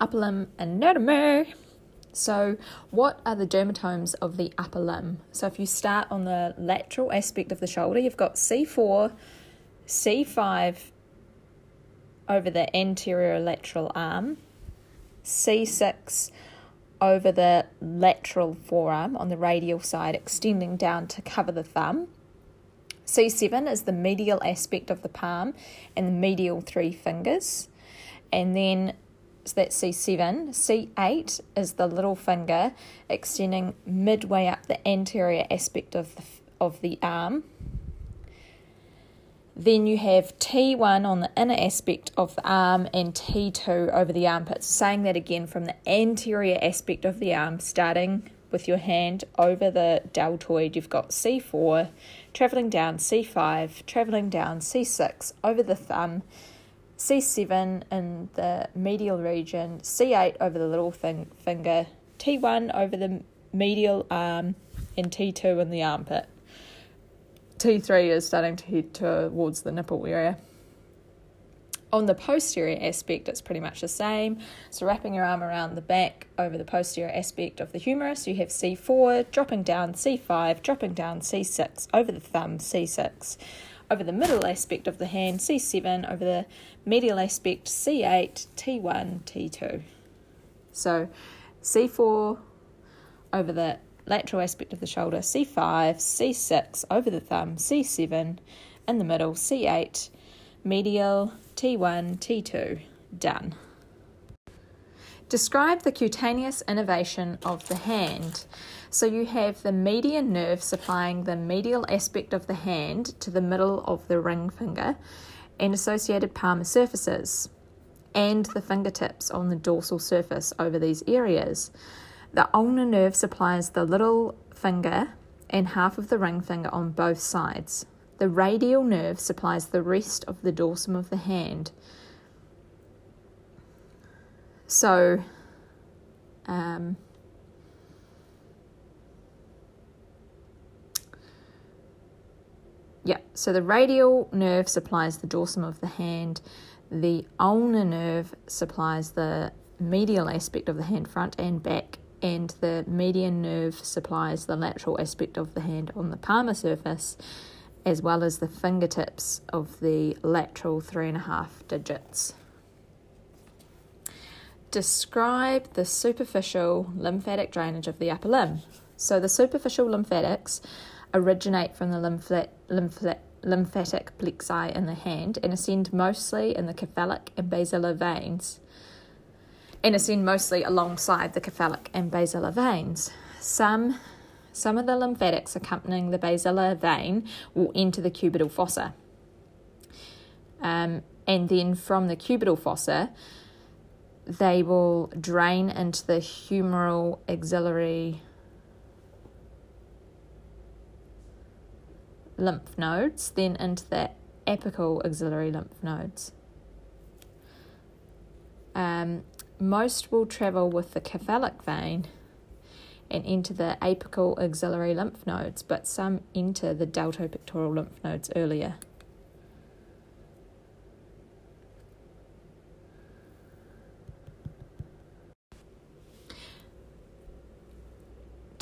upper limb anatomy. So, what are the dermatomes of the upper limb? So, if you start on the lateral aspect of the shoulder, you've got C4, C5 over the anterior lateral arm, C6 over the lateral forearm on the radial side, extending down to cover the thumb. C7 is the medial aspect of the palm and the medial three fingers. And then so that's C7. C8 is the little finger extending midway up the anterior aspect of the, of the arm. Then you have T1 on the inner aspect of the arm and T2 over the armpits. Saying that again from the anterior aspect of the arm, starting with your hand over the deltoid, you've got C4, travelling down C5, travelling down C6 over the thumb C7 in the medial region, C8 over the little thing, finger, T1 over the medial arm, and T2 in the armpit. T3 is starting to head towards the nipple area. On the posterior aspect, it's pretty much the same. So, wrapping your arm around the back over the posterior aspect of the humerus, you have C4, dropping down C5, dropping down C6, over the thumb C6 over the middle aspect of the hand, C7, over the medial aspect, C8, T1, T2. So C4 over the lateral aspect of the shoulder, C5, C6 over the thumb, C7 in the middle, C8, medial, T1, T2. Done. Describe the cutaneous innervation of the hand. So you have the median nerve supplying the medial aspect of the hand to the middle of the ring finger and associated palmar surfaces, and the fingertips on the dorsal surface over these areas. The ulnar nerve supplies the little finger and half of the ring finger on both sides. The radial nerve supplies the rest of the dorsum of the hand so, um, yeah, so the radial nerve supplies the dorsum of the hand, the ulnar nerve supplies the medial aspect of the hand, front and back, and the median nerve supplies the lateral aspect of the hand on the palmar surface, as well as the fingertips of the lateral three and a half digits. Describe the superficial lymphatic drainage of the upper limb. So, the superficial lymphatics originate from the lymphat, lymphatic plexi in the hand and ascend mostly in the cephalic and basilar veins, and ascend mostly alongside the cephalic and basilar veins. Some some of the lymphatics accompanying the basilar vein will enter the cubital fossa. Um, and then from the cubital fossa, they will drain into the humeral axillary lymph nodes, then into the apical axillary lymph nodes. Um, most will travel with the cephalic vein and enter the apical axillary lymph nodes, but some enter the deltopectoral lymph nodes earlier.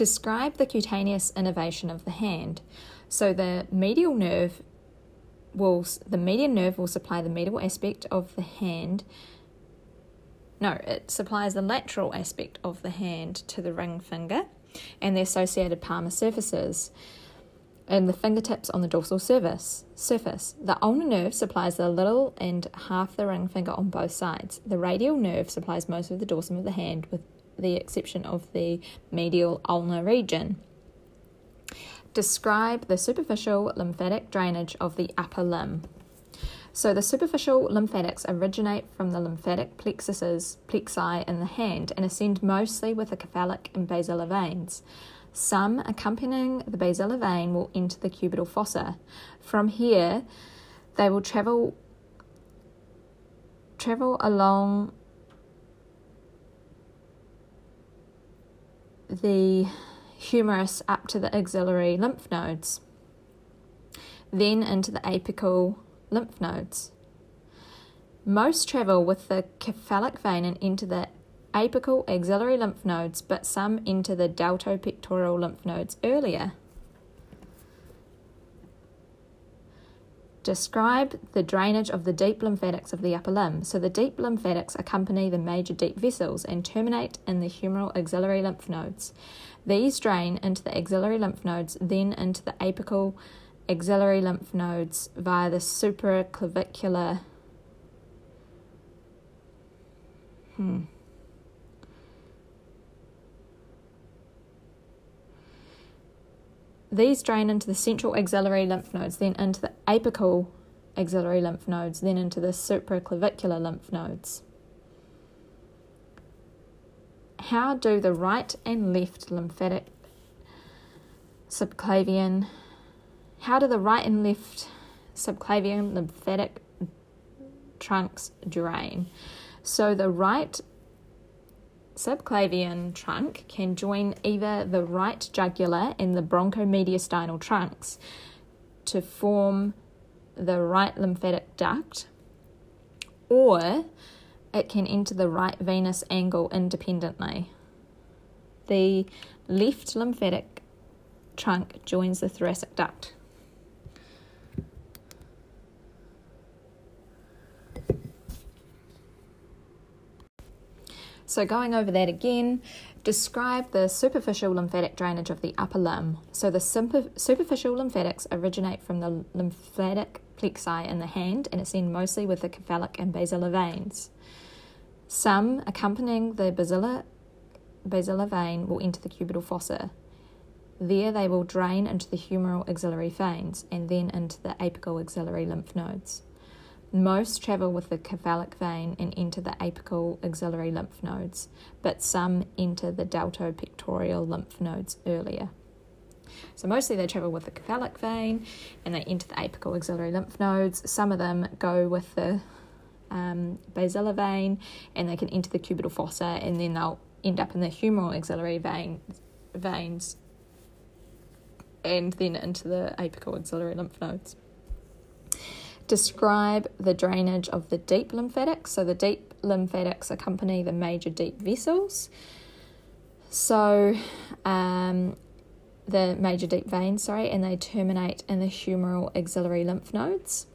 Describe the cutaneous innervation of the hand. So the medial nerve will the median nerve will supply the medial aspect of the hand. No, it supplies the lateral aspect of the hand to the ring finger and the associated palmar surfaces and the fingertips on the dorsal surface. Surface. The ulnar nerve supplies the little and half the ring finger on both sides. The radial nerve supplies most of the dorsum of the hand, with the exception of the medial ulnar region. Describe the superficial lymphatic drainage of the upper limb. So, the superficial lymphatics originate from the lymphatic plexuses, plexi in the hand, and ascend mostly with the cephalic and basilar veins. Some accompanying the basilar vein will enter the cubital fossa. From here, they will travel travel along the humerus up to the axillary lymph nodes, then into the apical lymph nodes. Most travel with the cephalic vein and into the apical axillary lymph nodes, but some into the deltopectoral lymph nodes earlier. Describe the drainage of the deep lymphatics of the upper limb. So, the deep lymphatics accompany the major deep vessels and terminate in the humeral axillary lymph nodes. These drain into the axillary lymph nodes, then into the apical axillary lymph nodes via the supraclavicular. Hmm. These drain into the central axillary lymph nodes, then into the apical axillary lymph nodes, then into the supraclavicular lymph nodes. How do the right and left lymphatic subclavian how do the right and left subclavian lymphatic trunks drain? So the right subclavian trunk can join either the right jugular and the bronchomediastinal trunks to form the right lymphatic duct, or it can enter the right venous angle independently. The left lymphatic trunk joins the thoracic duct. So, going over that again, describe the superficial lymphatic drainage of the upper limb. So, the superficial lymphatics originate from the lymphatic plexi in the hand and ascend mostly with the cephalic and basilar veins. Some accompanying the basilar, basilar vein will enter the cubital fossa. There, they will drain into the humeral axillary veins and then into the apical axillary lymph nodes. Most travel with the cephalic vein and enter the apical axillary lymph nodes, but some enter the deltopectoral lymph nodes earlier. So mostly they travel with the cephalic vein and they enter the apical axillary lymph nodes. Some of them go with the um, basilar vein and they can enter the cubital fossa and then they'll end up in the humeral axillary vein, veins and then into the apical axillary lymph nodes describe the drainage of the deep lymphatics. So, the deep lymphatics accompany the major deep vessels. So, um, the major deep veins, sorry, and they terminate in the humeral axillary lymph nodes.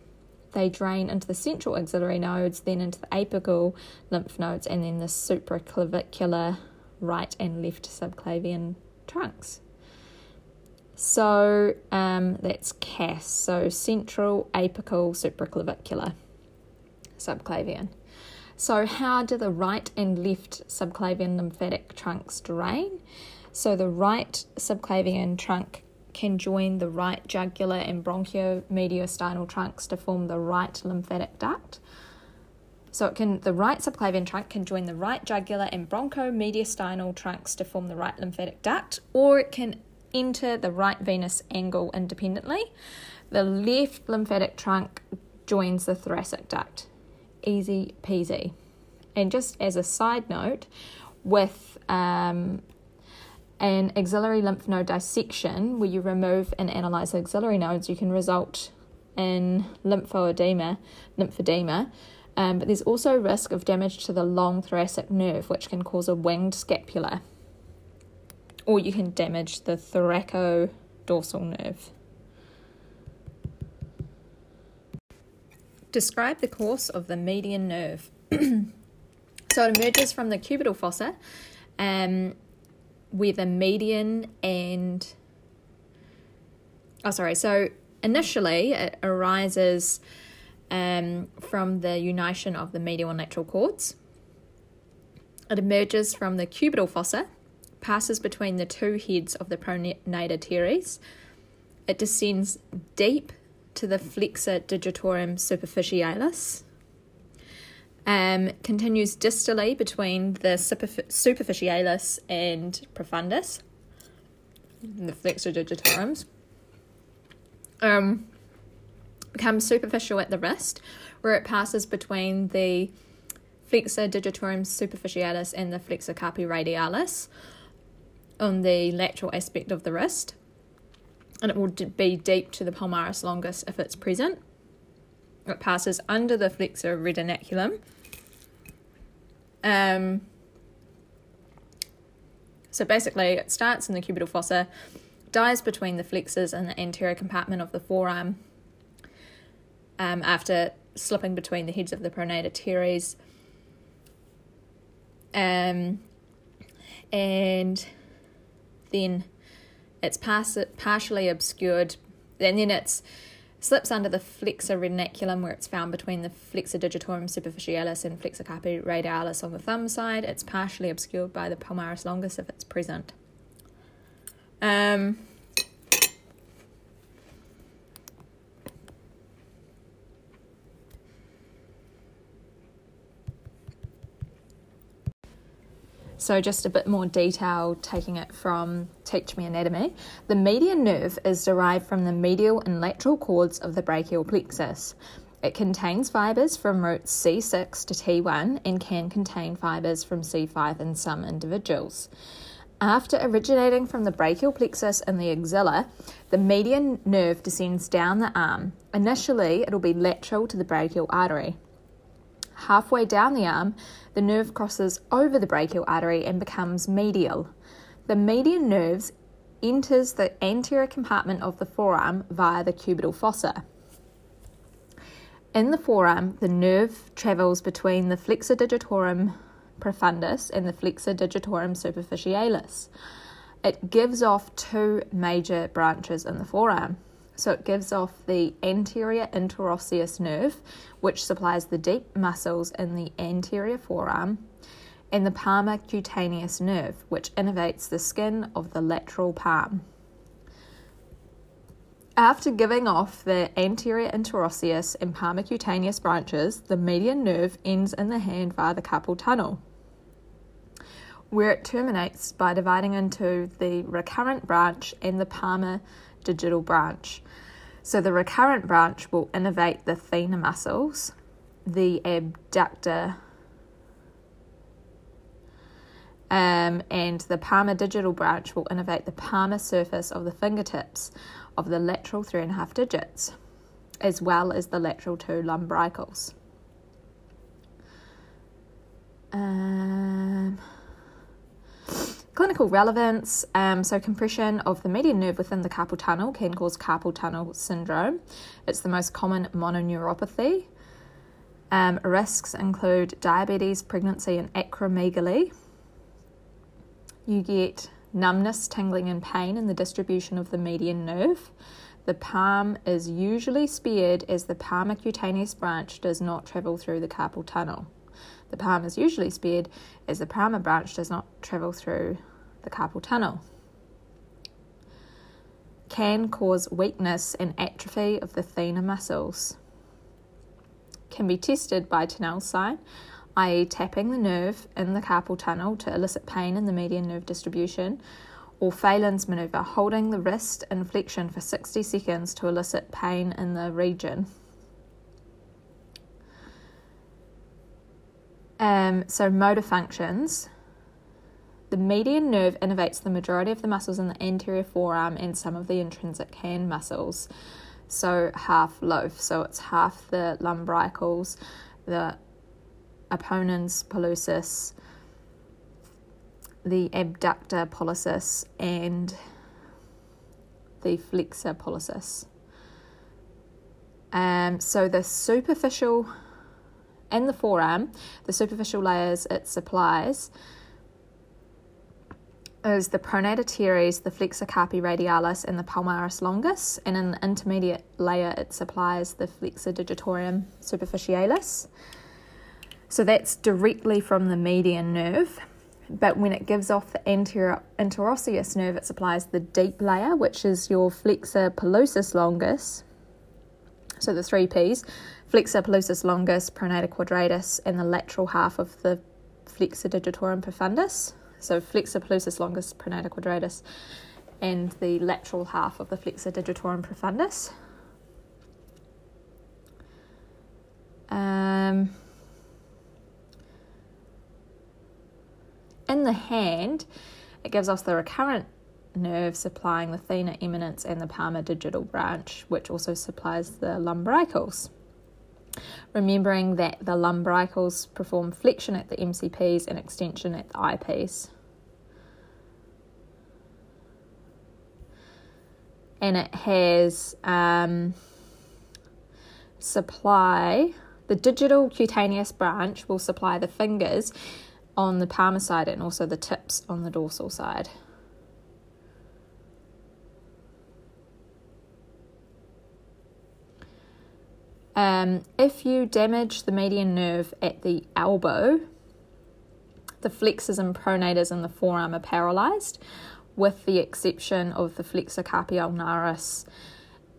They drain into the central axillary nodes, then into the apical lymph nodes, and then the supraclavicular right and left subclavian trunks. So um, that's CAS, so central apical supraclavicular subclavian. So, how do the right and left subclavian lymphatic trunks drain? So, the right subclavian trunk can join the right jugular and bronchomediastinal trunks to form the right lymphatic duct. So it can the right subclavian trunk can join the right jugular and bronchomediastinal trunks to form the right lymphatic duct, or it can enter the right venous angle independently. The left lymphatic trunk joins the thoracic duct. Easy peasy. And just as a side note, with um, an axillary lymph node dissection, where you remove and analyze the axillary nodes, you can result in lymphoedema, lymphedema. Um, but there's also risk of damage to the long thoracic nerve, which can cause a winged scapula or you can damage the thoracodorsal nerve. Describe the course of the median nerve. so it emerges from the cubital fossa, um, where the median and oh sorry, so initially it arises um, from the unition of the medial and lateral cords. It emerges from the cubital fossa, passes between the two heads of the pronator teres. It descends deep to the flexor digitorum superficialis. Um, continues distally between the superficialis and profundus, the flexor digitorums. Um, becomes superficial at the wrist, where it passes between the flexor digitorum superficialis and the flexor carpi radialis, on the lateral aspect of the wrist, and it will be deep to the palmaris longus if it's present. It passes under the flexor retinaculum, um, So basically, it starts in the cubital fossa, dies between the flexors and the anterior compartment of the forearm um, after slipping between the heads of the pronator teres. Um, and then it's pass- partially obscured, and then it slips under the flexor retinaculum where it's found between the flexor digitorum superficialis and flexor carpi radialis on the thumb side. It's partially obscured by the palmaris longus if it's present. Um, So, just a bit more detail, taking it from Teach Me Anatomy. The median nerve is derived from the medial and lateral cords of the brachial plexus. It contains fibers from roots C6 to T1 and can contain fibers from C5 in some individuals. After originating from the brachial plexus and the axilla, the median nerve descends down the arm. Initially, it'll be lateral to the brachial artery. Halfway down the arm, the nerve crosses over the brachial artery and becomes medial. The median nerve enters the anterior compartment of the forearm via the cubital fossa. In the forearm, the nerve travels between the flexor digitorum profundus and the flexor digitorum superficialis. It gives off two major branches in the forearm. So it gives off the anterior interosseous nerve, which supplies the deep muscles in the anterior forearm, and the palmar cutaneous nerve, which innervates the skin of the lateral palm. After giving off the anterior interosseous and palmar cutaneous branches, the median nerve ends in the hand via the carpal tunnel, where it terminates by dividing into the recurrent branch and the palmar digital branch. So the recurrent branch will innervate the thenar muscles, the abductor, um, and the palmar digital branch will innervate the palmar surface of the fingertips of the lateral three and a half digits, as well as the lateral two lumbricals. Um, Clinical relevance um, so, compression of the median nerve within the carpal tunnel can cause carpal tunnel syndrome. It's the most common mononeuropathy. Um, risks include diabetes, pregnancy, and acromegaly. You get numbness, tingling, and pain in the distribution of the median nerve. The palm is usually spared as the palmar cutaneous branch does not travel through the carpal tunnel. The palm is usually spared as the palmar branch does not travel through the carpal tunnel. Can cause weakness and atrophy of the thenar muscles. Can be tested by Tinel's sign, i.e., tapping the nerve in the carpal tunnel to elicit pain in the median nerve distribution, or Phalen's maneuver, holding the wrist in flexion for 60 seconds to elicit pain in the region. Um, so, motor functions the median nerve innervates the majority of the muscles in the anterior forearm and some of the intrinsic hand muscles. So half loaf, so it's half the lumbricals, the opponens pollicis, the abductor pollicis, and the flexor pollicis. Um, so the superficial in the forearm, the superficial layers it supplies is the pronator teres, the flexor carpi radialis, and the palmaris longus, and in the intermediate layer it supplies the flexor digitorum superficialis. So that's directly from the median nerve. But when it gives off the anterior interosseous nerve, it supplies the deep layer, which is your flexor pollicis longus. So the three P's flexor pollicis longus, pronator quadratus, and the lateral half of the flexor digitorum profundus so flexor pollicis longus pronator quadratus, and the lateral half of the flexor digitorum profundus. Um, in the hand, it gives us the recurrent nerve supplying the thenar eminence and the palmar digital branch, which also supplies the lumbricals remembering that the lumbricals perform flexion at the MCPs and extension at the IPs, And it has um, supply, the digital cutaneous branch will supply the fingers on the palmar side and also the tips on the dorsal side. Um, if you damage the median nerve at the elbow, the flexors and pronators in the forearm are paralyzed, with the exception of the flexor carpi ulnaris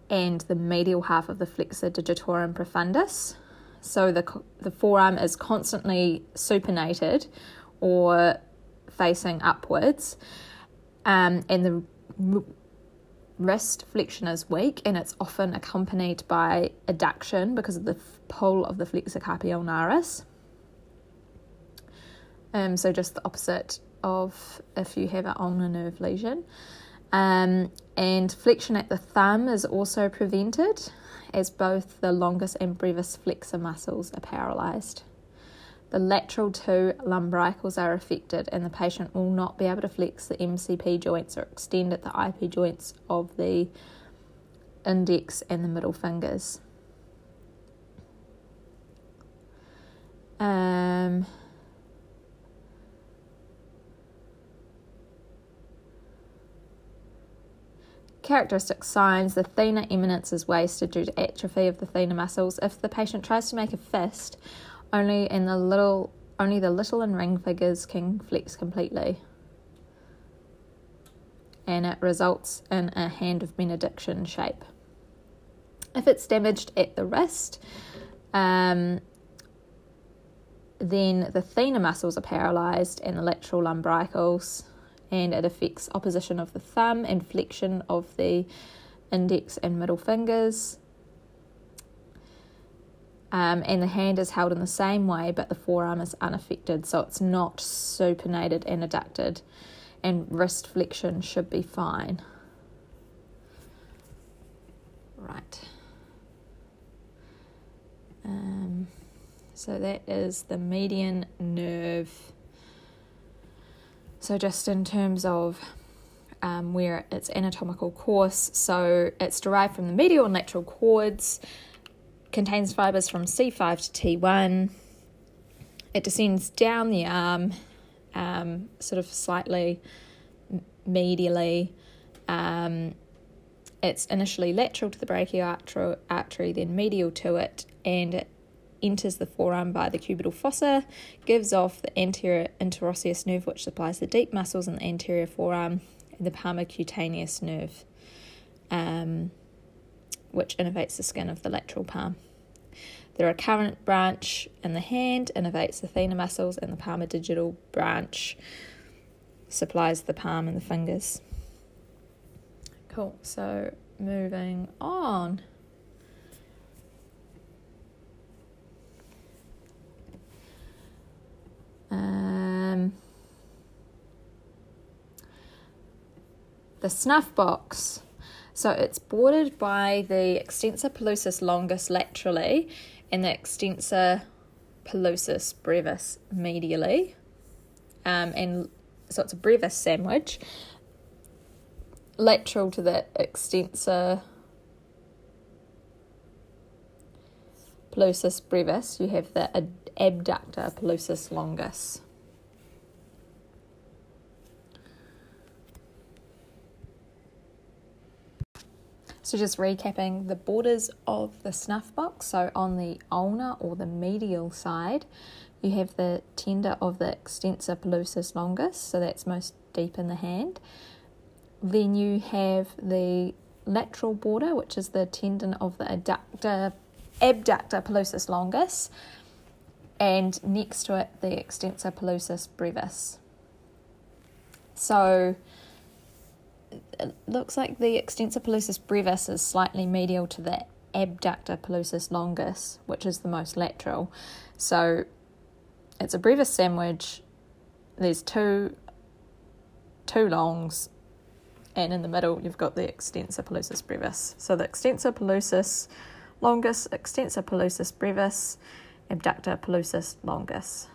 and the medial half of the flexor digitorum profundus. So the, the forearm is constantly supinated or facing upwards, um, and the wrist flexion is weak and it's often accompanied by adduction because of the pull of the flexor carpi ulnaris. Um, so just the opposite of if you have an ulnar nerve lesion. Um, and flexion at the thumb is also prevented as both the longus and brevis flexor muscles are paralysed. The lateral two lumbricals are affected, and the patient will not be able to flex the MCP joints or extend at the IP joints of the index and the middle fingers. Um, characteristic signs the thenar eminence is wasted due to atrophy of the thenar muscles. If the patient tries to make a fist, only in the little only the little and ring fingers can flex completely. And it results in a hand of benediction shape. If it's damaged at the wrist, um, then the thenar muscles are paralyzed and the lateral lumbricals and it affects opposition of the thumb and flexion of the index and middle fingers. Um, and the hand is held in the same way, but the forearm is unaffected, so it's not supinated and adducted, and wrist flexion should be fine. Right. Um, so that is the median nerve so, just in terms of um, where its anatomical course, so it's derived from the medial and lateral cords, contains fibers from C5 to T1. It descends down the arm, um, sort of slightly medially. Um, it's initially lateral to the brachial artery, then medial to it, and it enters the forearm by the cubital fossa, gives off the anterior interosseous nerve, which supplies the deep muscles in the anterior forearm, and the palmar cutaneous nerve, um, which innervates the skin of the lateral palm. The recurrent branch in the hand innervates the thenar muscles, and the palmar digital branch supplies the palm and the fingers. Cool, so moving on. Um, the snuff box. So it's bordered by the extensor pollicis longus laterally and the extensor pollicis brevis medially. Um, and so it's a brevis sandwich. Lateral to the extensor pollicis brevis, you have the abductor pollicis longus. So, just recapping the borders of the snuff box. So, on the ulnar or the medial side, you have the tender of the extensor pollicis longus, so that's most deep in the hand. Then you have the lateral border, which is the tendon of the adductor, abductor pollicis longus, and next to it the extensor pollicis brevis. So it looks like the extensor pollicis brevis is slightly medial to the abductor pollicis longus, which is the most lateral. So it's a brevis sandwich. There's two two longs, and in the middle you've got the extensor pollicis brevis. So the extensor pollicis longus, extensor pollicis brevis, abductor pollicis longus.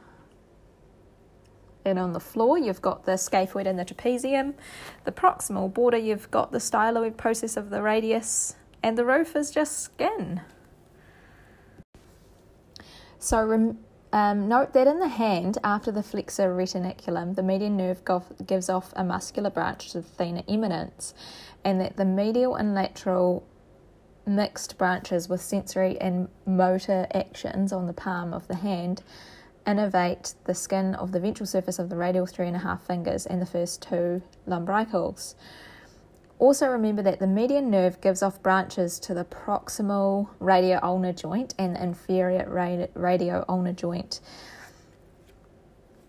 And on the floor, you've got the scaphoid and the trapezium. The proximal border, you've got the styloid process of the radius, and the roof is just skin. So um, note that in the hand, after the flexor retinaculum, the median nerve gives off a muscular branch to the thenar eminence, and that the medial and lateral mixed branches with sensory and motor actions on the palm of the hand innervate the skin of the ventral surface of the radial three and a half fingers and the first two lumbricals. Also, remember that the median nerve gives off branches to the proximal radio-ulnar joint and the inferior radio-ulnar joint,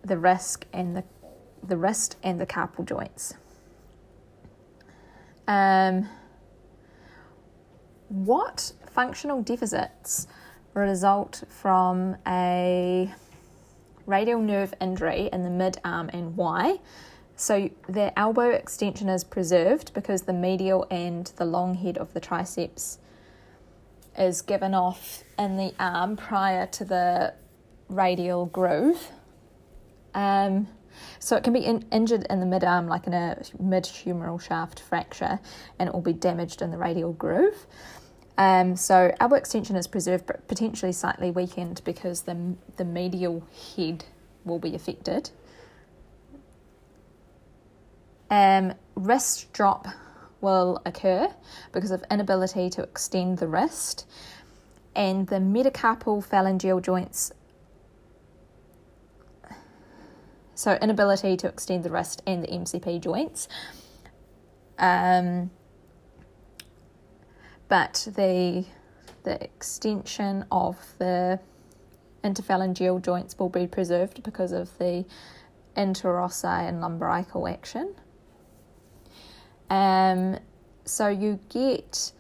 the wrist and the the wrist and the carpal joints. Um, what functional deficits result from a radial nerve injury in the mid arm and why? So the elbow extension is preserved because the medial and the long head of the triceps is given off in the arm prior to the radial groove. Um, so it can be in, injured in the mid arm, like in a mid humeral shaft fracture, and it will be damaged in the radial groove. Um, so elbow extension is preserved, but potentially slightly weakened because the the medial head will be affected. Um, wrist drop will occur because of inability to extend the wrist, and the metacarpal phalangeal joints. So, inability to extend the wrist and the MCP joints. Um, but the the extension of the interphalangeal joints will be preserved because of the interossei and lumbrical action. Um, so you get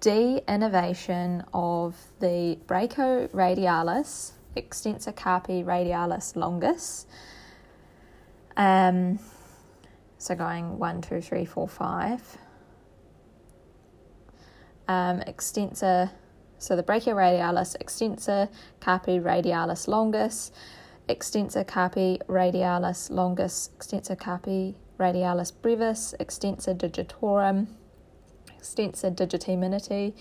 de-innervation of the brachioradialis, extensor carpi radialis longus. Um, so going one, two, three, four, five. Um, extensor, so the brachioradialis, extensor carpi radialis longus, extensor carpi radialis longus, extensor carpi radialis brevis, extensor digitorum, extensor digiti minimi,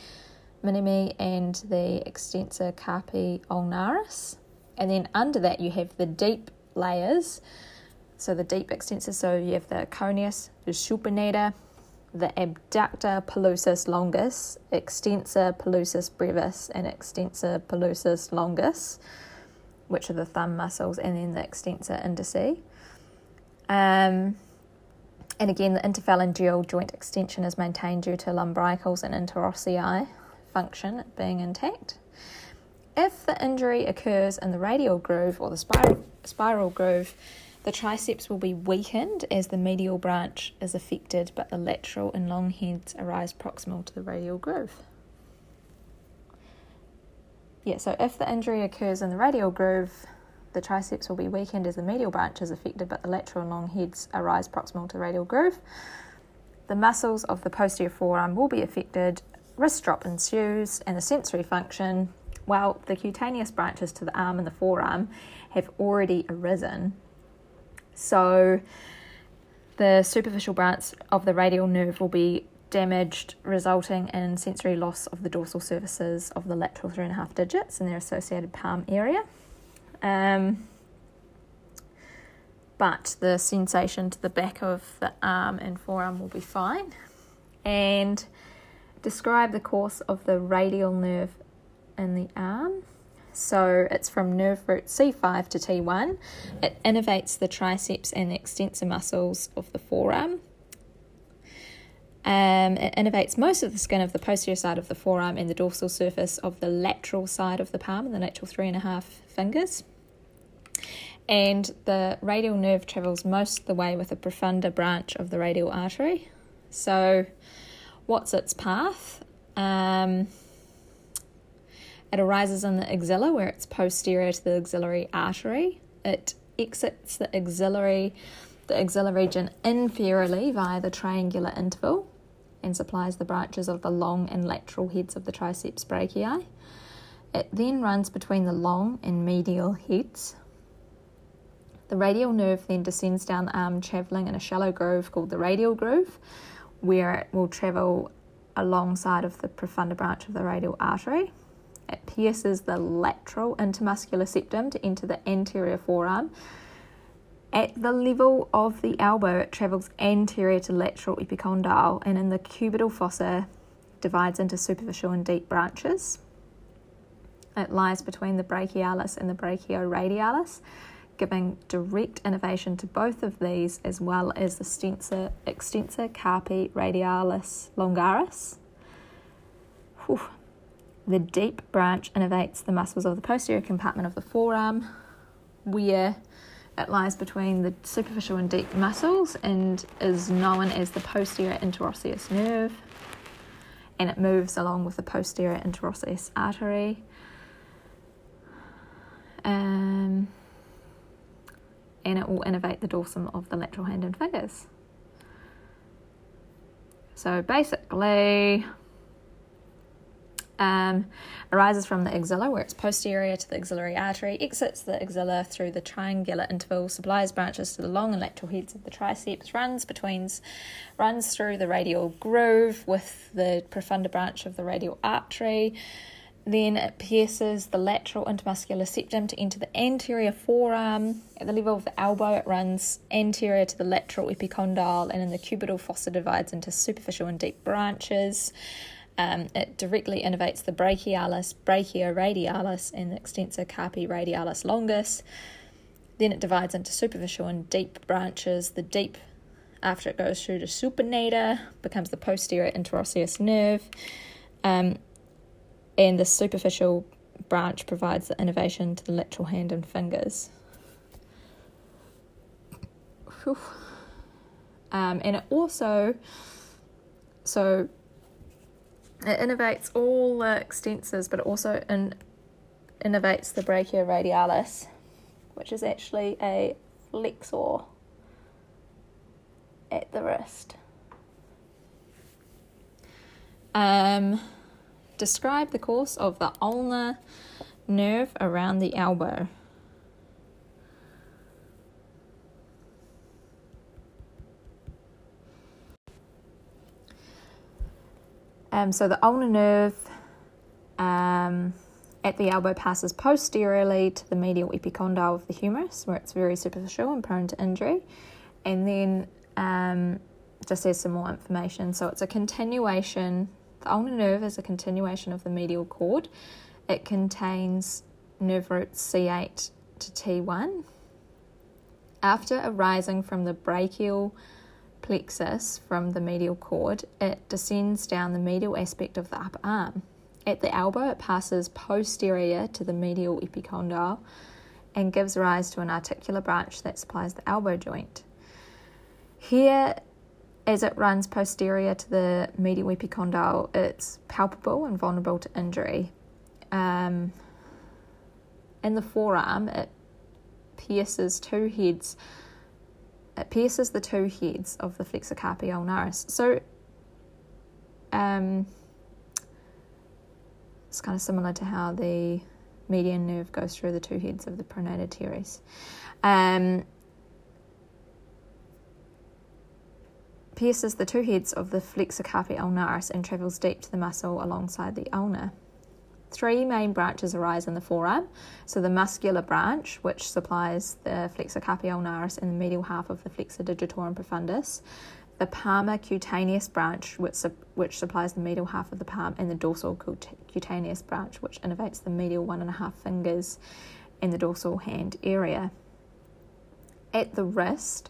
minimi, and the extensor carpi ulnaris. And then under that, you have the deep layers. So the deep extensor, so you have the anconeus, the supinator, the abductor pollicis longus, extensor pollicis brevis, and extensor pollicis longus, which are the thumb muscles, and then the extensor indici. Um, and again, the interphalangeal joint extension is maintained due to lumbricals and interossei function being intact. If the injury occurs in the radial groove or the spiral, spiral groove, the triceps will be weakened as the medial branch is affected, but the lateral and long heads arise proximal to the radial groove. Yeah, so if the injury occurs in the radial groove, the triceps will be weakened as the medial branch is affected, but the lateral and long heads arise proximal to the radial groove. The muscles of the posterior forearm will be affected, wrist drop ensues, and the sensory function, while the cutaneous branches to the arm and the forearm have already arisen. So the superficial branch of the radial nerve will be damaged, resulting in sensory loss of the dorsal surfaces of the lateral three and a half digits and their associated palm area. Um, but the sensation to the back of the arm and forearm will be fine. And describe the course of the radial nerve in the arm. So it's from nerve root C5 to T1. It innervates the triceps and the extensor muscles of the forearm. Um, it innervates most of the skin of the posterior side of the forearm and the dorsal surface of the lateral side of the palm the lateral three and a half fingers and the radial nerve travels most of the way with a profunda branch of the radial artery. So, what's its path? Um, it arises in the axilla where it's posterior to the axillary artery. It exits the axillary, the axilla region inferiorly via the triangular interval and supplies the branches of the long and lateral heads of the triceps brachii. It then runs between the long and medial heads The radial nerve then descends down the arm, travelling in a shallow groove called the radial groove, where it will travel alongside of the profunda branch of the radial artery. It pierces the lateral intermuscular septum to enter the anterior forearm. At the level of the elbow, it travels anterior to lateral epicondyle, and in the cubital fossa, divides into superficial and deep branches. It lies between the brachialis and the brachioradialis, giving direct innervation to both of these as well as the extensor, extensor carpi radialis longaris. Whew. The deep branch innervates the muscles of the posterior compartment of the forearm, where it lies between the superficial and deep muscles and is known as the posterior interosseous nerve. And it moves along with the posterior interosseous artery. Um, and it will innervate the dorsum of the lateral hand and fingers. So basically, um, arises from the axilla, where it's posterior to the axillary artery, exits the axilla through the triangular interval, supplies branches to the long and lateral heads of the triceps, runs between, runs through the radial groove with the profunda branch of the radial artery. Then it pierces the lateral intermuscular septum to enter the anterior forearm. At the level of the elbow, it runs anterior to the lateral epicondyle, and in the cubital fossa divides into superficial and deep branches. Um, it directly innervates the brachialis, brachioradialis, and the extensor carpi radialis longus. Then it divides into superficial and deep branches. The deep, after it goes through the supinator, becomes the posterior interosseous nerve. Um, and the superficial branch provides the innervation to the lateral hand and fingers. Um, and it also, so it innervates all the extensors, but it also in, innervates the brachioradialis, which is actually a flexor at the wrist. Um, describe the course of the ulnar nerve around the elbow. Um, so the ulnar nerve um, at the elbow passes posteriorly to the medial epicondyle of the humerus, where it's very superficial and prone to injury. And then um, just as some more information, so it's a continuation. The ulnar nerve is a continuation of the medial cord. It contains nerve roots C8 to T1. After arising from the brachial plexus from the medial cord, it descends down the medial aspect of the upper arm. At the elbow, it passes posterior to the medial epicondyle and gives rise to an articular branch that supplies the elbow joint. Here, as it runs posterior to the medial epicondyle, it's palpable and vulnerable to injury. Um, in the forearm, it pierces two heads it pierces the two heads of the flexor carpi ulnaris. So um, it's kind of similar to how the median nerve goes through the two heads of the pronator teres. Um, pierces the two heads of the flexor carpi ulnaris and travels deep to the muscle alongside the ulna. Three main branches arise in the forearm. So the muscular branch, which supplies the flexor carpi ulnaris and the medial half of the flexor digitorum profundus. The palmar cutaneous branch, which, which supplies the medial half of the palm, and the dorsal cutaneous branch, which innervates the medial one and a half fingers and the dorsal hand area. At the wrist,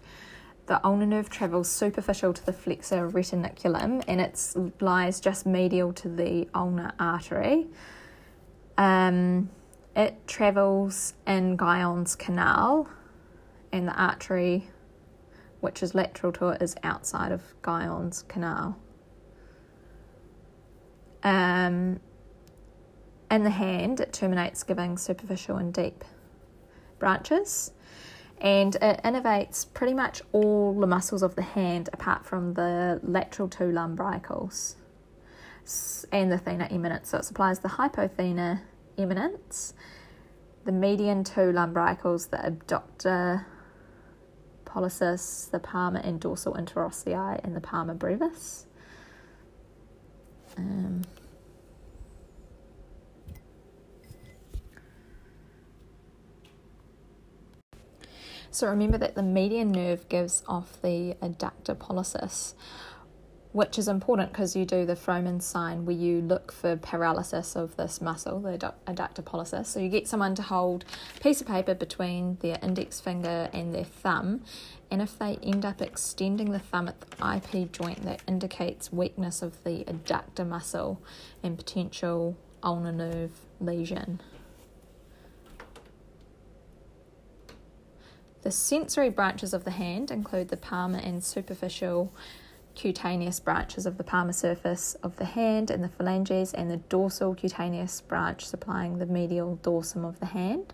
the ulnar nerve travels superficial to the flexor retinaculum and it lies just medial to the ulnar artery. Um, it travels in Guyon's canal, and the artery, which is lateral to it, is outside of Guyon's canal. Um, in the hand, it terminates giving superficial and deep branches, and it innervates pretty much all the muscles of the hand apart from the lateral two lumbricals and the thenar eminence. So it supplies the hypothenar eminence, the median two lumbricals, the abductor pollicis, the palmar and dorsal interossei, and the palmar brevis. Um, so remember that the median nerve gives off the adductor pollicis, which is important because you do the Froment sign where you look for paralysis of this muscle, the adductor pollicis. So you get someone to hold a piece of paper between their index finger and their thumb, and if they end up extending the thumb at the IP joint, that indicates weakness of the adductor muscle and potential ulnar nerve lesion. The sensory branches of the hand include the palmar and superficial cutaneous branches of the palmar surface of the hand and the phalanges, and the dorsal cutaneous branch supplying the medial dorsum of the hand.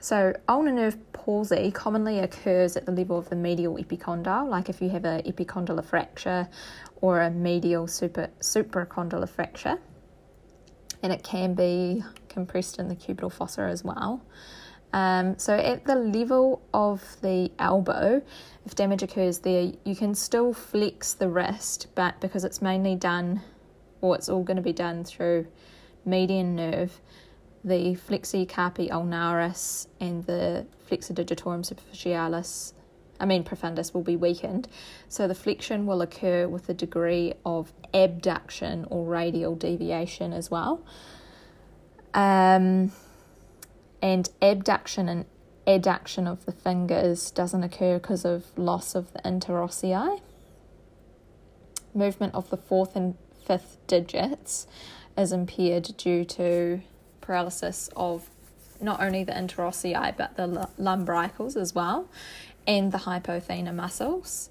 So, ulnar nerve palsy commonly occurs at the level of the medial epicondyle, like if you have an epicondylar fracture or a medial super, supracondylar fracture, and it can be compressed in the cubital fossa as well. Um, so at the level of the elbow, if damage occurs there, you can still flex the wrist, but because it's mainly done, or it's all going to be done through median nerve, the flexi carpi ulnaris and the flexor digitorum superficialis, I mean profundus, will be weakened. So the flexion will occur with a degree of abduction or radial deviation as well. Um, and abduction and adduction of the fingers doesn't occur because of loss of the interossei. Movement of the fourth and fifth digits is impaired due to paralysis of not only the interossei but the lumbricals as well and the hypothenar muscles.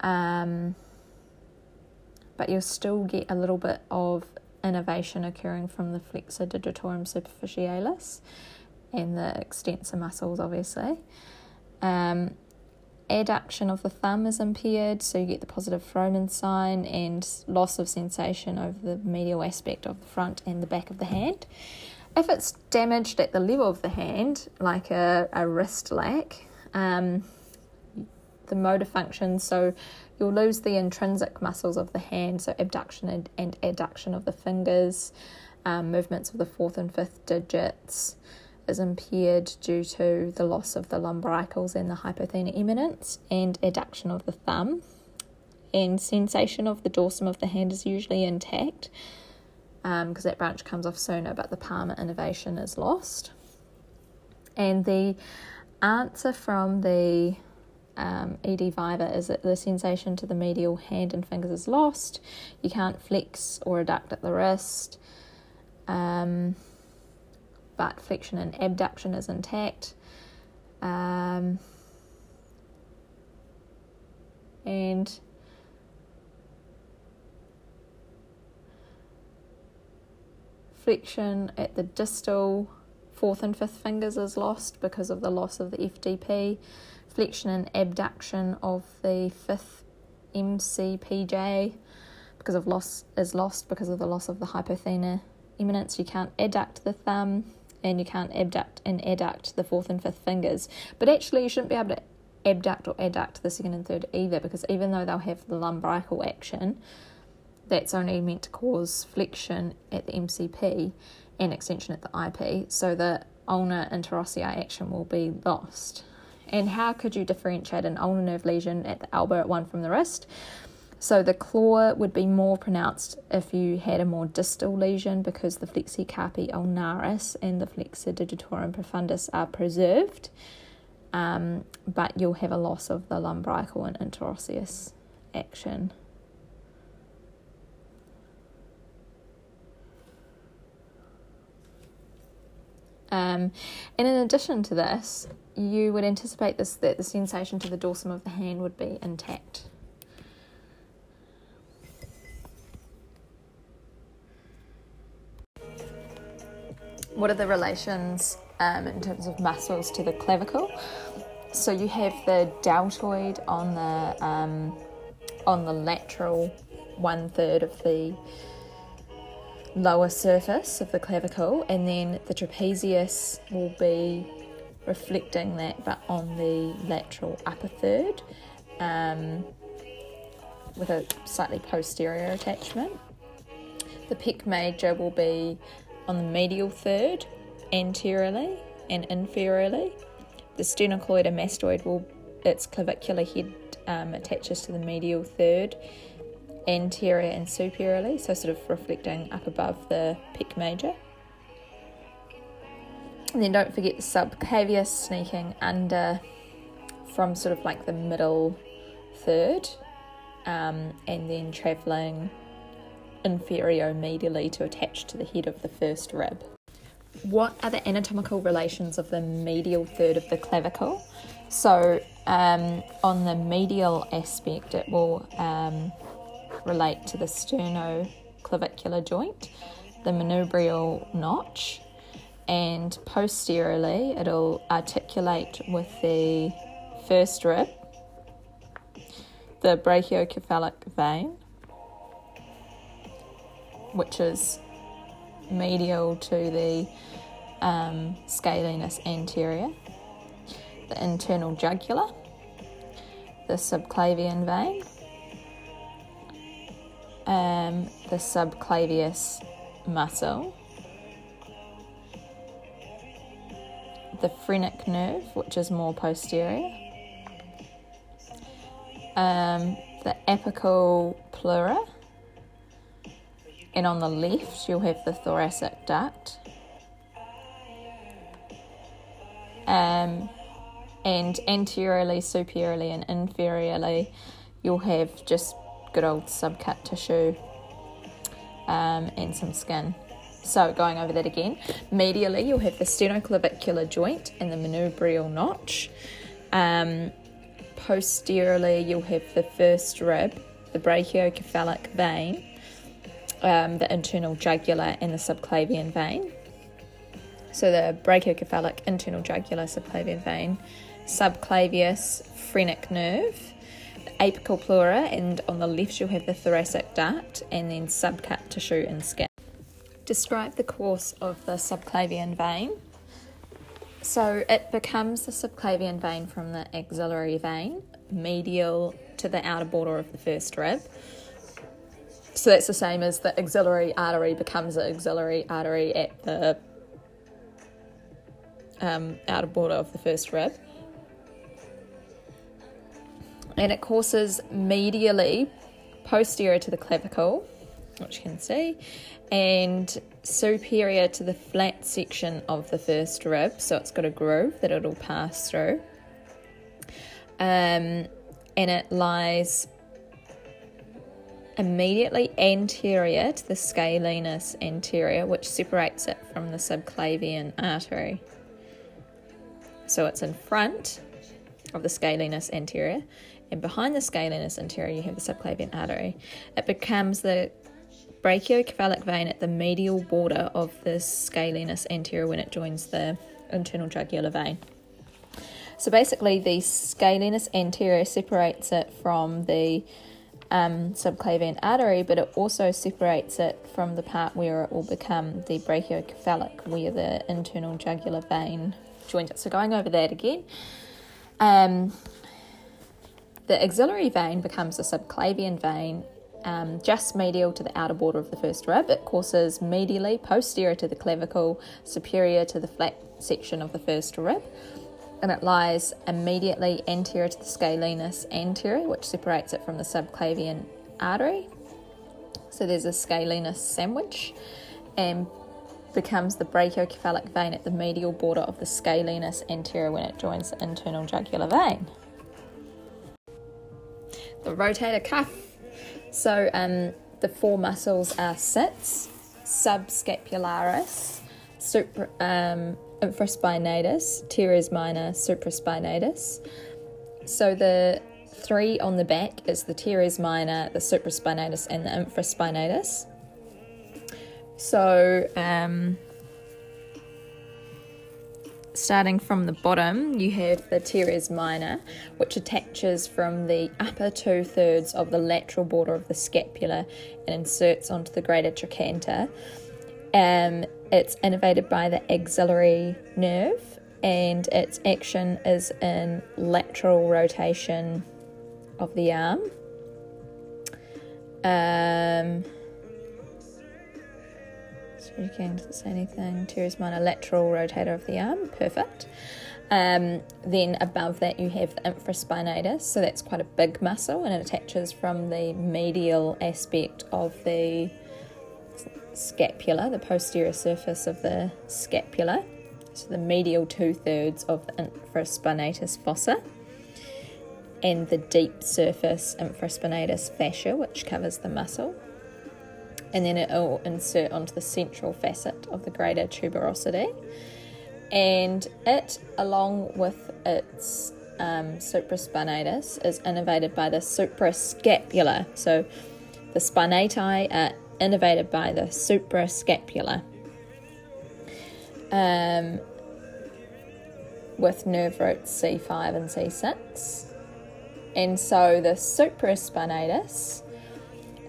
Um, but you'll still get a little bit of innervation occurring from the flexor digitorum superficialis and the extensor muscles, obviously. Um, adduction of the thumb is impaired, so you get the positive Froment sign and loss of sensation over the medial aspect of the front and the back of the hand. If it's damaged at the level of the hand, like a, a wrist lac, um, the motor function, so You'll lose the intrinsic muscles of the hand, so abduction and, and adduction of the fingers, um, movements of the fourth and fifth digits is impaired due to the loss of the lumbricals and the hypothenar eminence and adduction of the thumb. And sensation of the dorsum of the hand is usually intact because um, that branch comes off sooner, but the palmar innervation is lost. And the answer from the um, ED Viva is that the sensation to the medial hand and fingers is lost. You can't flex or adduct at the wrist, um, but flexion and abduction is intact. Um, and flexion at the distal fourth and fifth fingers is lost because of the loss of the FDP flexion and abduction of the fifth MCPJ because of loss is lost because of the loss of the hypothenar eminence. You can't adduct the thumb and you can't abduct and adduct the fourth and fifth fingers. But actually, you shouldn't be able to abduct or adduct the second and third either because even though they'll have the lumbrical action, that's only meant to cause flexion at the MCP and extension at the IP, so the ulnar interossei action will be lost. And how could you differentiate an ulnar nerve lesion at the elbow at one from the wrist? So the claw would be more pronounced if you had a more distal lesion because the flexi carpi ulnaris and the flexor digitorum profundus are preserved, um, but you'll have a loss of the lumbrical and interosseous action. Um, and in addition to this, you would anticipate this that the sensation to the dorsum of the hand would be intact. What are the relations um, in terms of muscles to the clavicle? So you have the deltoid on the um, on the lateral one third of the lower surface of the clavicle, and then the trapezius will be reflecting that, but on the lateral upper third um, with a slightly posterior attachment. The pec major will be on the medial third anteriorly and inferiorly. The sternocleidomastoid mastoid will, its clavicular head um, attaches to the medial third anterior and superiorly, so sort of reflecting up above the pec major. And then don't forget the subclavius sneaking under from sort of like the middle third um, and then travelling inferior-medially to attach to the head of the first rib. What are the anatomical relations of the medial third of the clavicle? So, um, on the medial aspect, it will um, relate to the sternoclavicular joint, the manubrial notch, and posteriorly, it'll articulate with the first rib, the brachiocephalic vein, which is medial to the um, scalenus anterior, the internal jugular, the subclavian vein, um, the subclavius muscle, the phrenic nerve, which is more posterior, um, the apical pleura, and on the left you'll have the thoracic duct. Um, and anteriorly, superiorly, and inferiorly, you'll have just good old subcut tissue um, and some skin. So, going over that again, medially, you'll have the sternoclavicular joint and the manubrial notch. Um, posteriorly, you'll have the first rib, the brachiocephalic vein, um, the internal jugular, and the subclavian vein. So the brachiocephalic, internal jugular, subclavian vein, subclavius, phrenic nerve, apical pleura, and on the left you'll have the thoracic duct, and then subcut tissue and skin. Describe the course of the subclavian vein. So it becomes the subclavian vein from the axillary vein, medial to the outer border of the first rib. So that's the same as the axillary artery becomes the axillary artery at the um, outer border of the first rib. And it courses medially posterior to the clavicle, which you can see, and superior to the flat section of the first rib. So it's got a groove that it'll pass through. Um, and it lies immediately anterior to the scalenus anterior, which separates it from the subclavian artery. So it's in front of the scalenus anterior, and behind the scalenus anterior, you have the subclavian artery. It becomes the brachiocephalic vein at the medial border of the scalenus anterior when it joins the internal jugular vein. So basically, the scalenus anterior separates it from the um, subclavian artery, but it also separates it from the part where it will become the brachiocephalic, where the internal jugular vein joins it. So going over that again, um, the axillary vein becomes the subclavian vein um, just medial to the outer border of the first rib. It courses medially, posterior to the clavicle, superior to the flat section of the first rib. And it lies immediately anterior to the scalenus anterior, which separates it from the subclavian artery. So there's a scalenus sandwich and becomes the brachiocephalic vein at the medial border of the scalenus anterior when it joins the internal jugular vein. The rotator cuff so um, the four muscles are sits, subscapularis, supra, um, infraspinatus, teres minor, supraspinatus. So the three on the back is the teres minor, the supraspinatus, and the infraspinatus. So um, starting from the bottom, you have the teres minor, which attaches from the upper two thirds of the lateral border of the scapula and inserts onto the greater trochanter. Um, it's innervated by the axillary nerve and its action is in lateral rotation of the arm. Um, does it say anything? Teres minor lateral rotator of the arm, perfect. Um, then above that, you have the infraspinatus, so that's quite a big muscle and it attaches from the medial aspect of the scapula, the posterior surface of the scapula, so the medial two thirds of the infraspinatus fossa, and the deep surface infraspinatus fascia, which covers the muscle. And then it will insert onto the central facet of the greater tuberosity and it, along with its um, supraspinatus, is innervated by the suprascapula. So the spinati are innervated by the suprascapula. Um, with nerve roots C5 and C6. And so the supraspinatus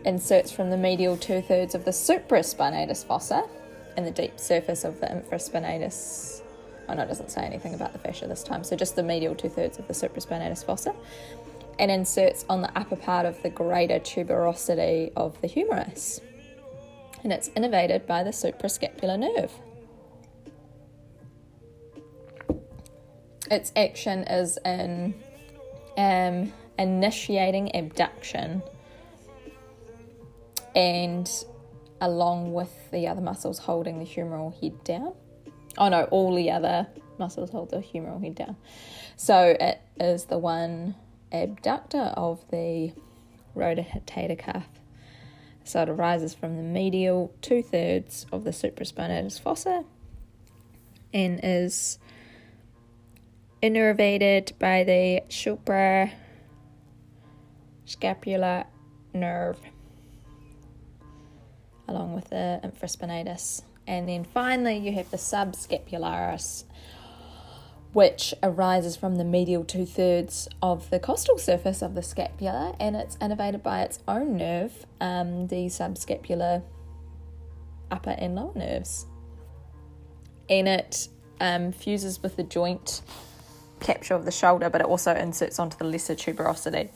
inserts from the medial two thirds of the supraspinatus fossa and the deep surface of the infraspinatus Oh no, it doesn't say anything about the fascia this time. So just the medial two thirds of the supraspinatus fossa, and inserts on the upper part of the greater tuberosity of the humerus, and it's innervated by the suprascapular nerve. Its action is in um, initiating abduction and along with the other muscles holding the humeral head down. Oh no, all the other muscles hold the humeral head down. So it is the one abductor of the rotator cuff. So it arises from the medial two thirds of the supraspinatus fossa and is innervated by the suprascapular nerve along with the infraspinatus. And then finally, you have the subscapularis, which arises from the medial two thirds of the costal surface of the scapula, and it's innervated by its own nerve, um, the subscapular upper and lower nerves. And it um, fuses with the joint capsule of the shoulder, but it also inserts onto the lesser tuberosity.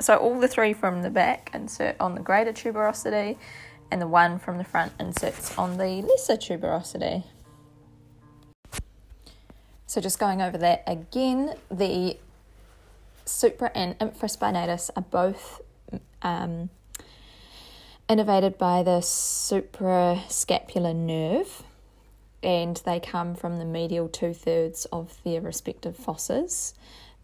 So all the three from the back insert on the greater tuberosity, and the one from the front inserts on the lesser tuberosity. So just going over that again, the supra and infraspinatus are both um, innervated by the suprascapular nerve and they come from the medial two thirds of their respective fossas.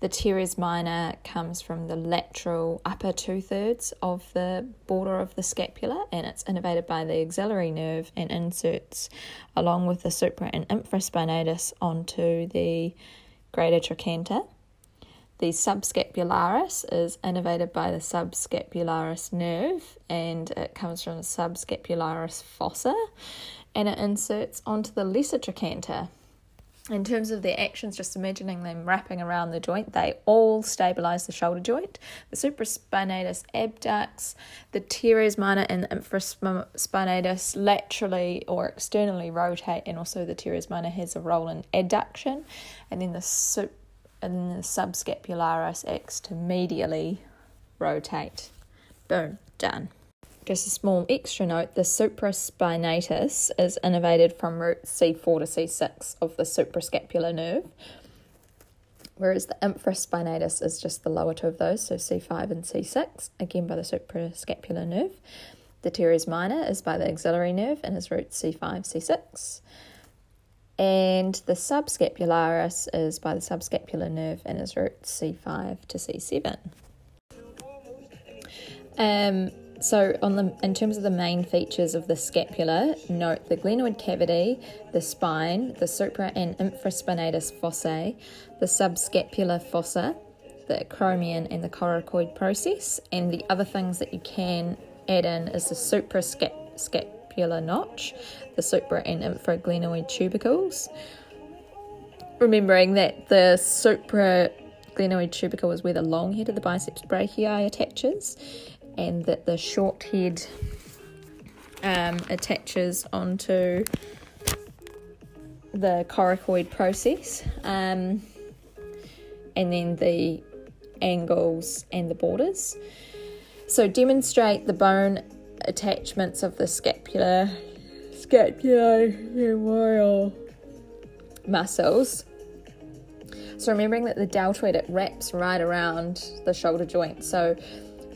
The teres minor comes from the lateral upper two thirds of the border of the scapula and it's innervated by the axillary nerve and inserts along with the supra and infraspinatus onto the greater trochanter. The subscapularis is innervated by the subscapularis nerve and it comes from the subscapularis fossa and it inserts onto the lesser trochanter in terms of their actions, just imagining them wrapping around the joint, they all stabilize the shoulder joint. The supraspinatus abducts, the teres minor and the infraspinatus laterally or externally rotate, and also the teres minor has a role in adduction, and then the sup and the subscapularis acts to medially rotate. Boom, done. Just a small extra note the supraspinatus is innervated from root C4 to C6 of the suprascapular nerve, whereas the infraspinatus is just the lower two of those, so C5 and C6, again by the suprascapular nerve. The teres minor is by the axillary nerve and is root C5, C6. And the subscapularis is by the subscapular nerve and is root C5 to C7. Um, so, on the in terms of the main features of the scapula, note the glenoid cavity, the spine, the supra and infraspinatus fossae, the subscapular fossa, the acromion and the coracoid process, and the other things that you can add in is the suprascapular notch, the supra and infraglenoid tubercles. Remembering that the supraglenoid tubercle is where the long head of the biceps brachii attaches, and that the short head um, attaches onto the coracoid process, um, and then the angles and the borders. So demonstrate the bone attachments of the scapula, scapulohumeral muscles. So remembering that the deltoid it wraps right around the shoulder joint. So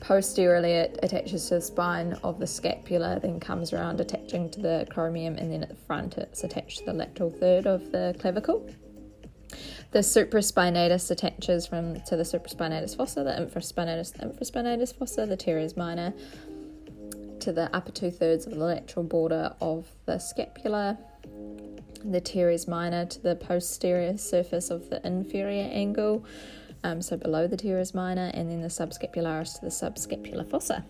posteriorly it attaches to the spine of the scapula, then comes around attaching to the acromion, and then at the front it's attached to the lateral third of the clavicle. The supraspinatus attaches from to the supraspinatus fossa, the infraspinatus, the infraspinatus fossa, the teres minor to the upper two thirds of the lateral border of the scapula, the teres minor to the posterior surface of the inferior angle, um, so below the teres minor, and then the subscapularis to the subscapular fossa.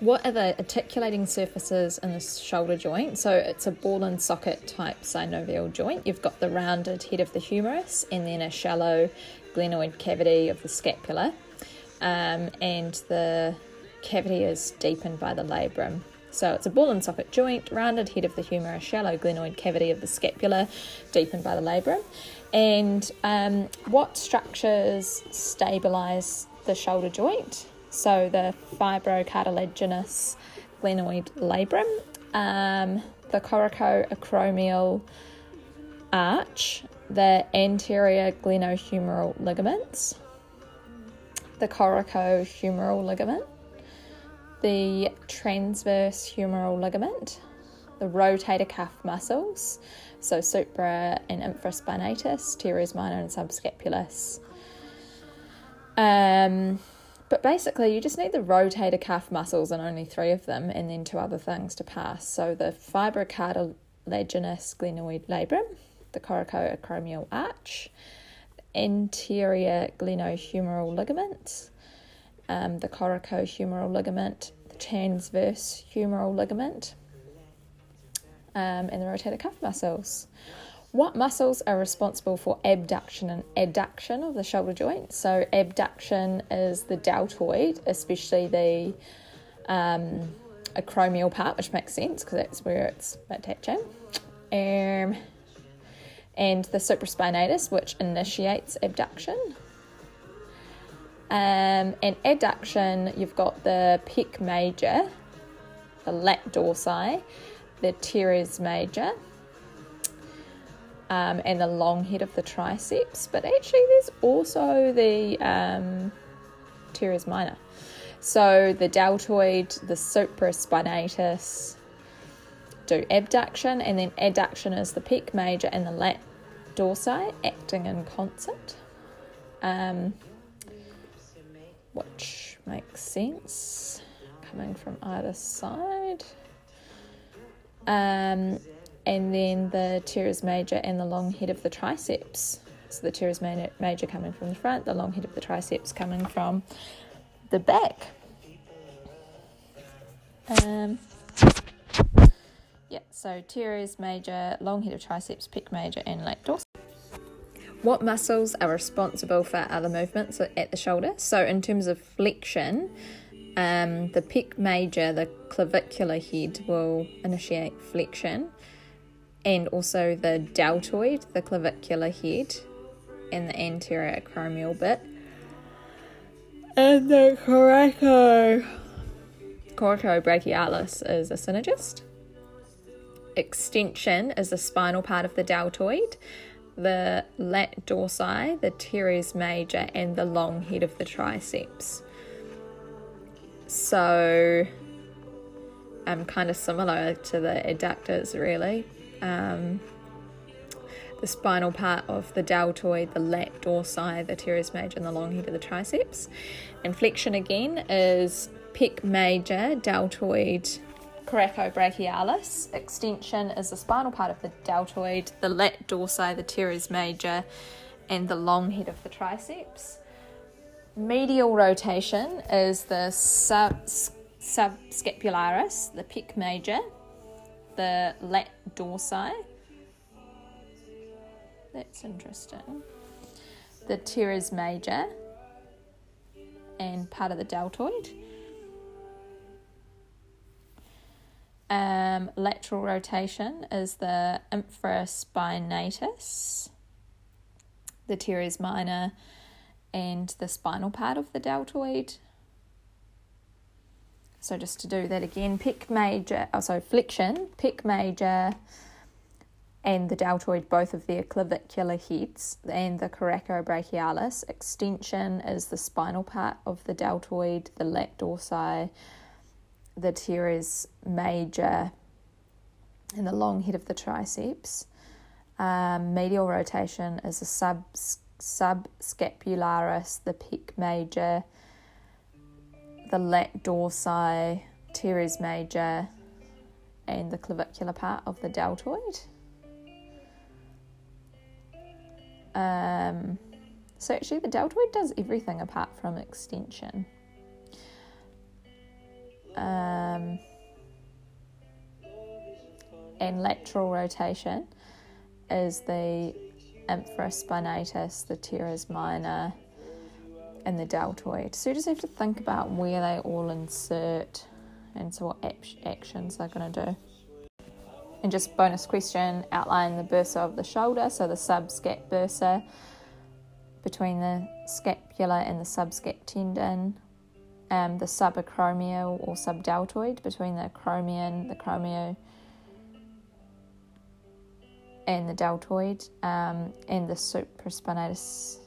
What are the articulating surfaces in the shoulder joint? So it's a ball and socket type synovial joint. You've got the rounded head of the humerus and then a shallow glenoid cavity of the scapula. Um, and the cavity is deepened by the labrum. So it's a ball and socket joint, rounded head of the humerus, shallow glenoid cavity of the scapula, deepened by the labrum. And um, what structures stabilize the shoulder joint? So the fibrocartilaginous glenoid labrum, um, the coracoacromial arch, the anterior glenohumeral ligaments, the coracohumeral ligament, the transverse humeral ligament, the rotator cuff muscles, so supra and infraspinatus, teres minor and subscapularis. Um, but basically, you just need the rotator cuff muscles and only three of them, and then two other things to pass. So the fibrocartilaginous glenoid labrum, the coracoacromial arch, anterior glenohumeral ligament, um, the coracohumeral ligament, the transverse humeral ligament, um, and the rotator cuff muscles. What muscles are responsible for abduction and adduction of the shoulder joint? So, abduction is the deltoid, especially the um, acromial part, which makes sense because that's where it's attaching. Um, and the supraspinatus, which initiates abduction. Um, and adduction, you've got the pec major, the lat dorsi, the teres major, um, and the long head of the triceps, but actually there's also the um, teres minor. So the deltoid, the supraspinatus do abduction, and then adduction is the pec major and the lat dorsi acting in concert, um, which makes sense coming from either side. Um, and then the teres major and the long head of the triceps. So the teres major coming from the front, the long head of the triceps coming from the back. Um, yeah, so teres major, long head of triceps, pec major, and lat dorsal. What muscles are responsible for other movements at the shoulder? So, in terms of flexion, um, the pec major, the clavicular head, will initiate flexion and also the deltoid, the clavicular head, and the anterior acromial bit. And the coraco coracobrachialis is a synergist. Extension is the spinal part of the deltoid, the lat dorsi, the teres major, and the long head of the triceps. So, um, kind of similar to the adductors, really um, the spinal part of the deltoid, the lat dorsi, the teres major, and the long head of the triceps. And flexion again is pec major, deltoid, coracobrachialis. Extension is the spinal part of the deltoid, the lat dorsi, the teres major, and the long head of the triceps. Medial rotation is the sub, subscapularis, the pec major, the lat dorsi. That's interesting. The teres major and part of the deltoid. Um, lateral rotation is the infraspinatus, the teres minor, and the spinal part of the deltoid. So just to do that again, pec major, oh sorry, flexion, pick major, and the deltoid, both of their clavicular heads, and the coracobrachialis. Extension is the spinal part of the deltoid, the lat dorsi, the teres major, and the long head of the triceps. Um, medial rotation is the sub subscapularis, the pec major, the lat dorsi, teres major, and the clavicular part of the deltoid. Um, so actually, the deltoid does everything apart from extension. Um, and lateral rotation is the infraspinatus, the teres minor, and the deltoid. So you just have to think about where they all insert and so what actions they're going to do. And just bonus question outline the bursa of the shoulder, so the subscap bursa between the scapula and the subscap tendon, um, the subacromial or subdeltoid between the acromion, the cromio, and the deltoid, um, and the supraspinatus.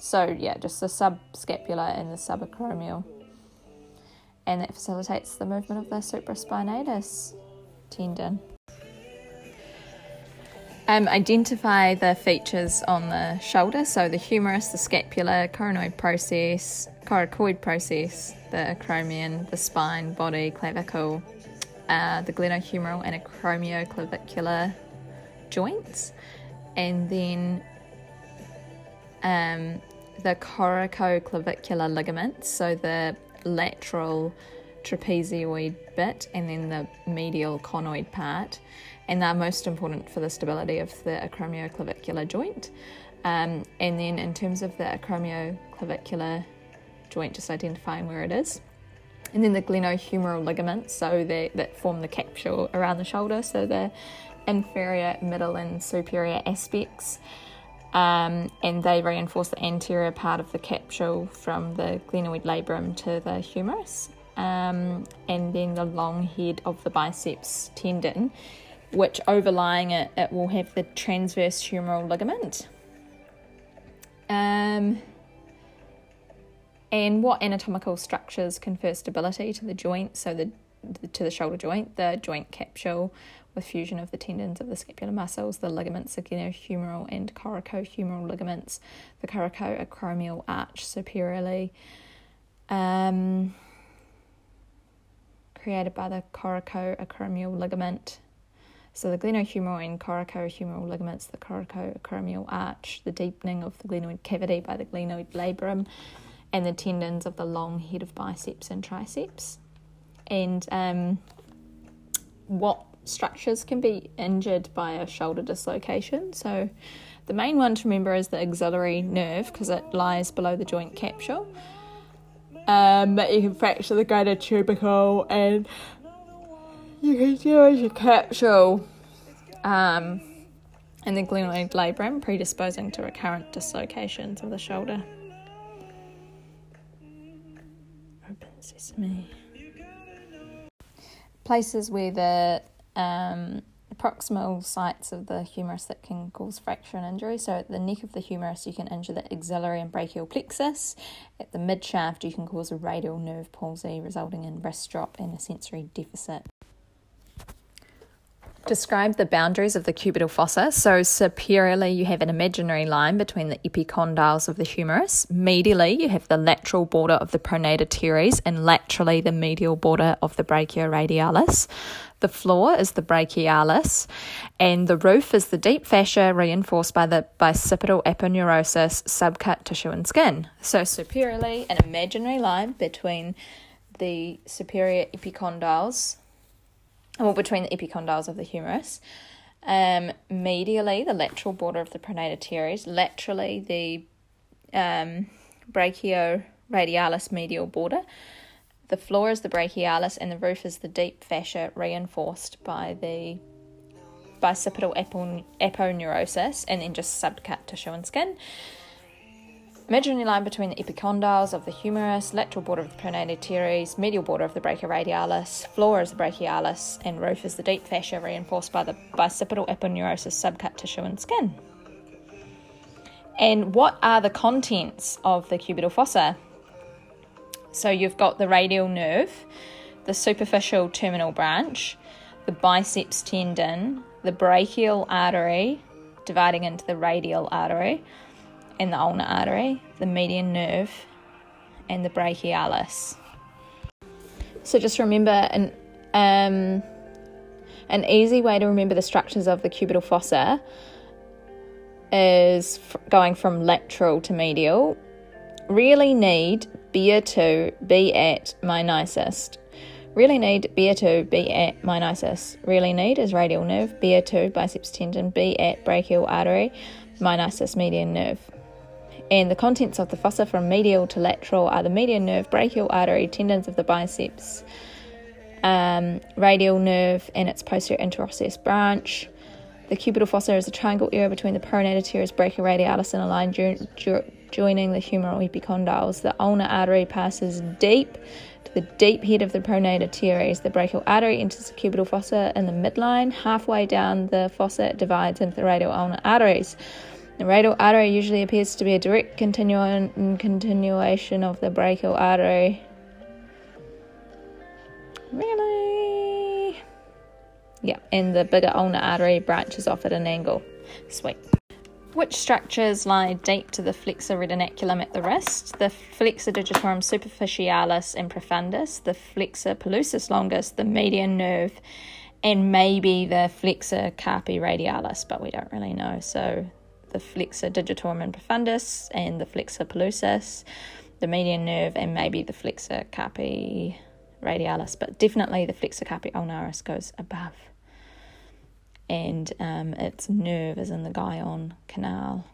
So, yeah, just the subscapular and the subacromial. And that facilitates the movement of the supraspinatus tendon. Um, identify the features on the shoulder, so the humerus, the scapula, coronoid process, coracoid process, the acromion, the spine, body, clavicle, uh, the glenohumeral and acromioclavicular joints, and then um, the coracoclavicular ligaments, so the lateral trapezoid bit and then the medial conoid part, and they're most important for the stability of the acromioclavicular joint. Um, and then in terms of the acromioclavicular joint, just identifying where it is. And then the glenohumeral ligaments, so they, that form the capsule around the shoulder, so the inferior, middle, and superior aspects. Um, and they reinforce the anterior part of the capsule from the glenoid labrum to the humerus um, and then the long head of the biceps tendon, which overlying it, it will have the transverse humeral ligament. Um, and what anatomical structures confer stability to the joint? So the to the shoulder joint, the joint capsule with fusion of the tendons of the scapular muscles, the ligaments, the glenohumeral and coracohumeral ligaments, the coracoacromial arch superiorly. Um, created by the coracoacromial ligament. So the glenohumeral and coracohumeral ligaments, the coracoacromial arch, the deepening of the glenoid cavity by the glenoid labrum, and the tendons of the long head of biceps and triceps. And um, what structures can be injured by a shoulder dislocation? So the main one to remember is the axillary nerve because it lies below the joint capsule. Um, but you can fracture the greater tubercle and you can damage your capsule um, and the glenoid labrum, predisposing to recurrent dislocations of the shoulder. Open sesame. Places where the um, proximal sites of the humerus that can cause fracture and injury. So at the neck of the humerus, you can injure the axillary and brachial plexus. At the mid shaft, you can cause a radial nerve palsy, resulting in wrist drop and a sensory deficit. Describe the boundaries of the cubital fossa. So, superiorly, you have an imaginary line between the epicondyles of the humerus. Medially, you have the lateral border of the pronator teres, and laterally, the medial border of the brachioradialis. The floor is the brachialis, and the roof is the deep fascia reinforced by the bicipital aponeurosis, subcut tissue and skin. So, superiorly, an imaginary line between the superior epicondyles, or between the epicondyles of the humerus. Um, medially, the lateral border of the pronator teres. Laterally, the um, brachioradialis medial border The floor is the brachialis, and the roof is the deep fascia reinforced by the bicipital aponeurosis, and then just subcut tissue and skin. Imaginary line between the epicondyles of the humerus, lateral border of the pronator teres, medial border of the brachioradialis, floor is the brachialis, and roof is the deep fascia reinforced by the bicipital aponeurosis, subcut tissue and skin. And what are the contents of the cubital fossa? So you've got the radial nerve, the superficial terminal branch, the biceps tendon, the brachial artery dividing into the radial artery and the ulnar artery, the median nerve, and the brachialis. So just remember an um, an easy way to remember the structures of the cubital fossa is f- going from lateral to medial. Really need beer to be at mynicist. Really need beer to be at mynisis. Really need is radial nerve, beer to biceps tendon, be at brachial artery, mynisis median nerve. And the contents of the fossa from medial to lateral are the median nerve, brachial artery, tendons of the biceps, um, radial nerve, and its posterior interosseous branch. The cubital fossa is a triangle area between the pronator teres, brachioradialis, and a line jo- jo- joining the humeral epicondyles. The ulnar artery passes deep to the deep head of the pronator teres. The brachial artery enters the cubital fossa in the midline. Halfway down the fossa, it divides into the radial ulnar arteries. Radial artery usually appears to be a direct continu- continuation of the brachial artery. Really? Yeah, and the bigger ulnar artery branches off at an angle. Sweet. Which structures lie deep to the flexor retinaculum at the wrist? The flexor digitorum superficialis and profundus, the flexor pollicis longus, the median nerve, and maybe the flexor carpi radialis, but we don't really know. So the flexor digitorum and profundus and the flexor pollicis, the median nerve, and maybe the flexor carpi radialis, but definitely the flexor carpi ulnaris goes above and um, its nerve is in the Guyon canal.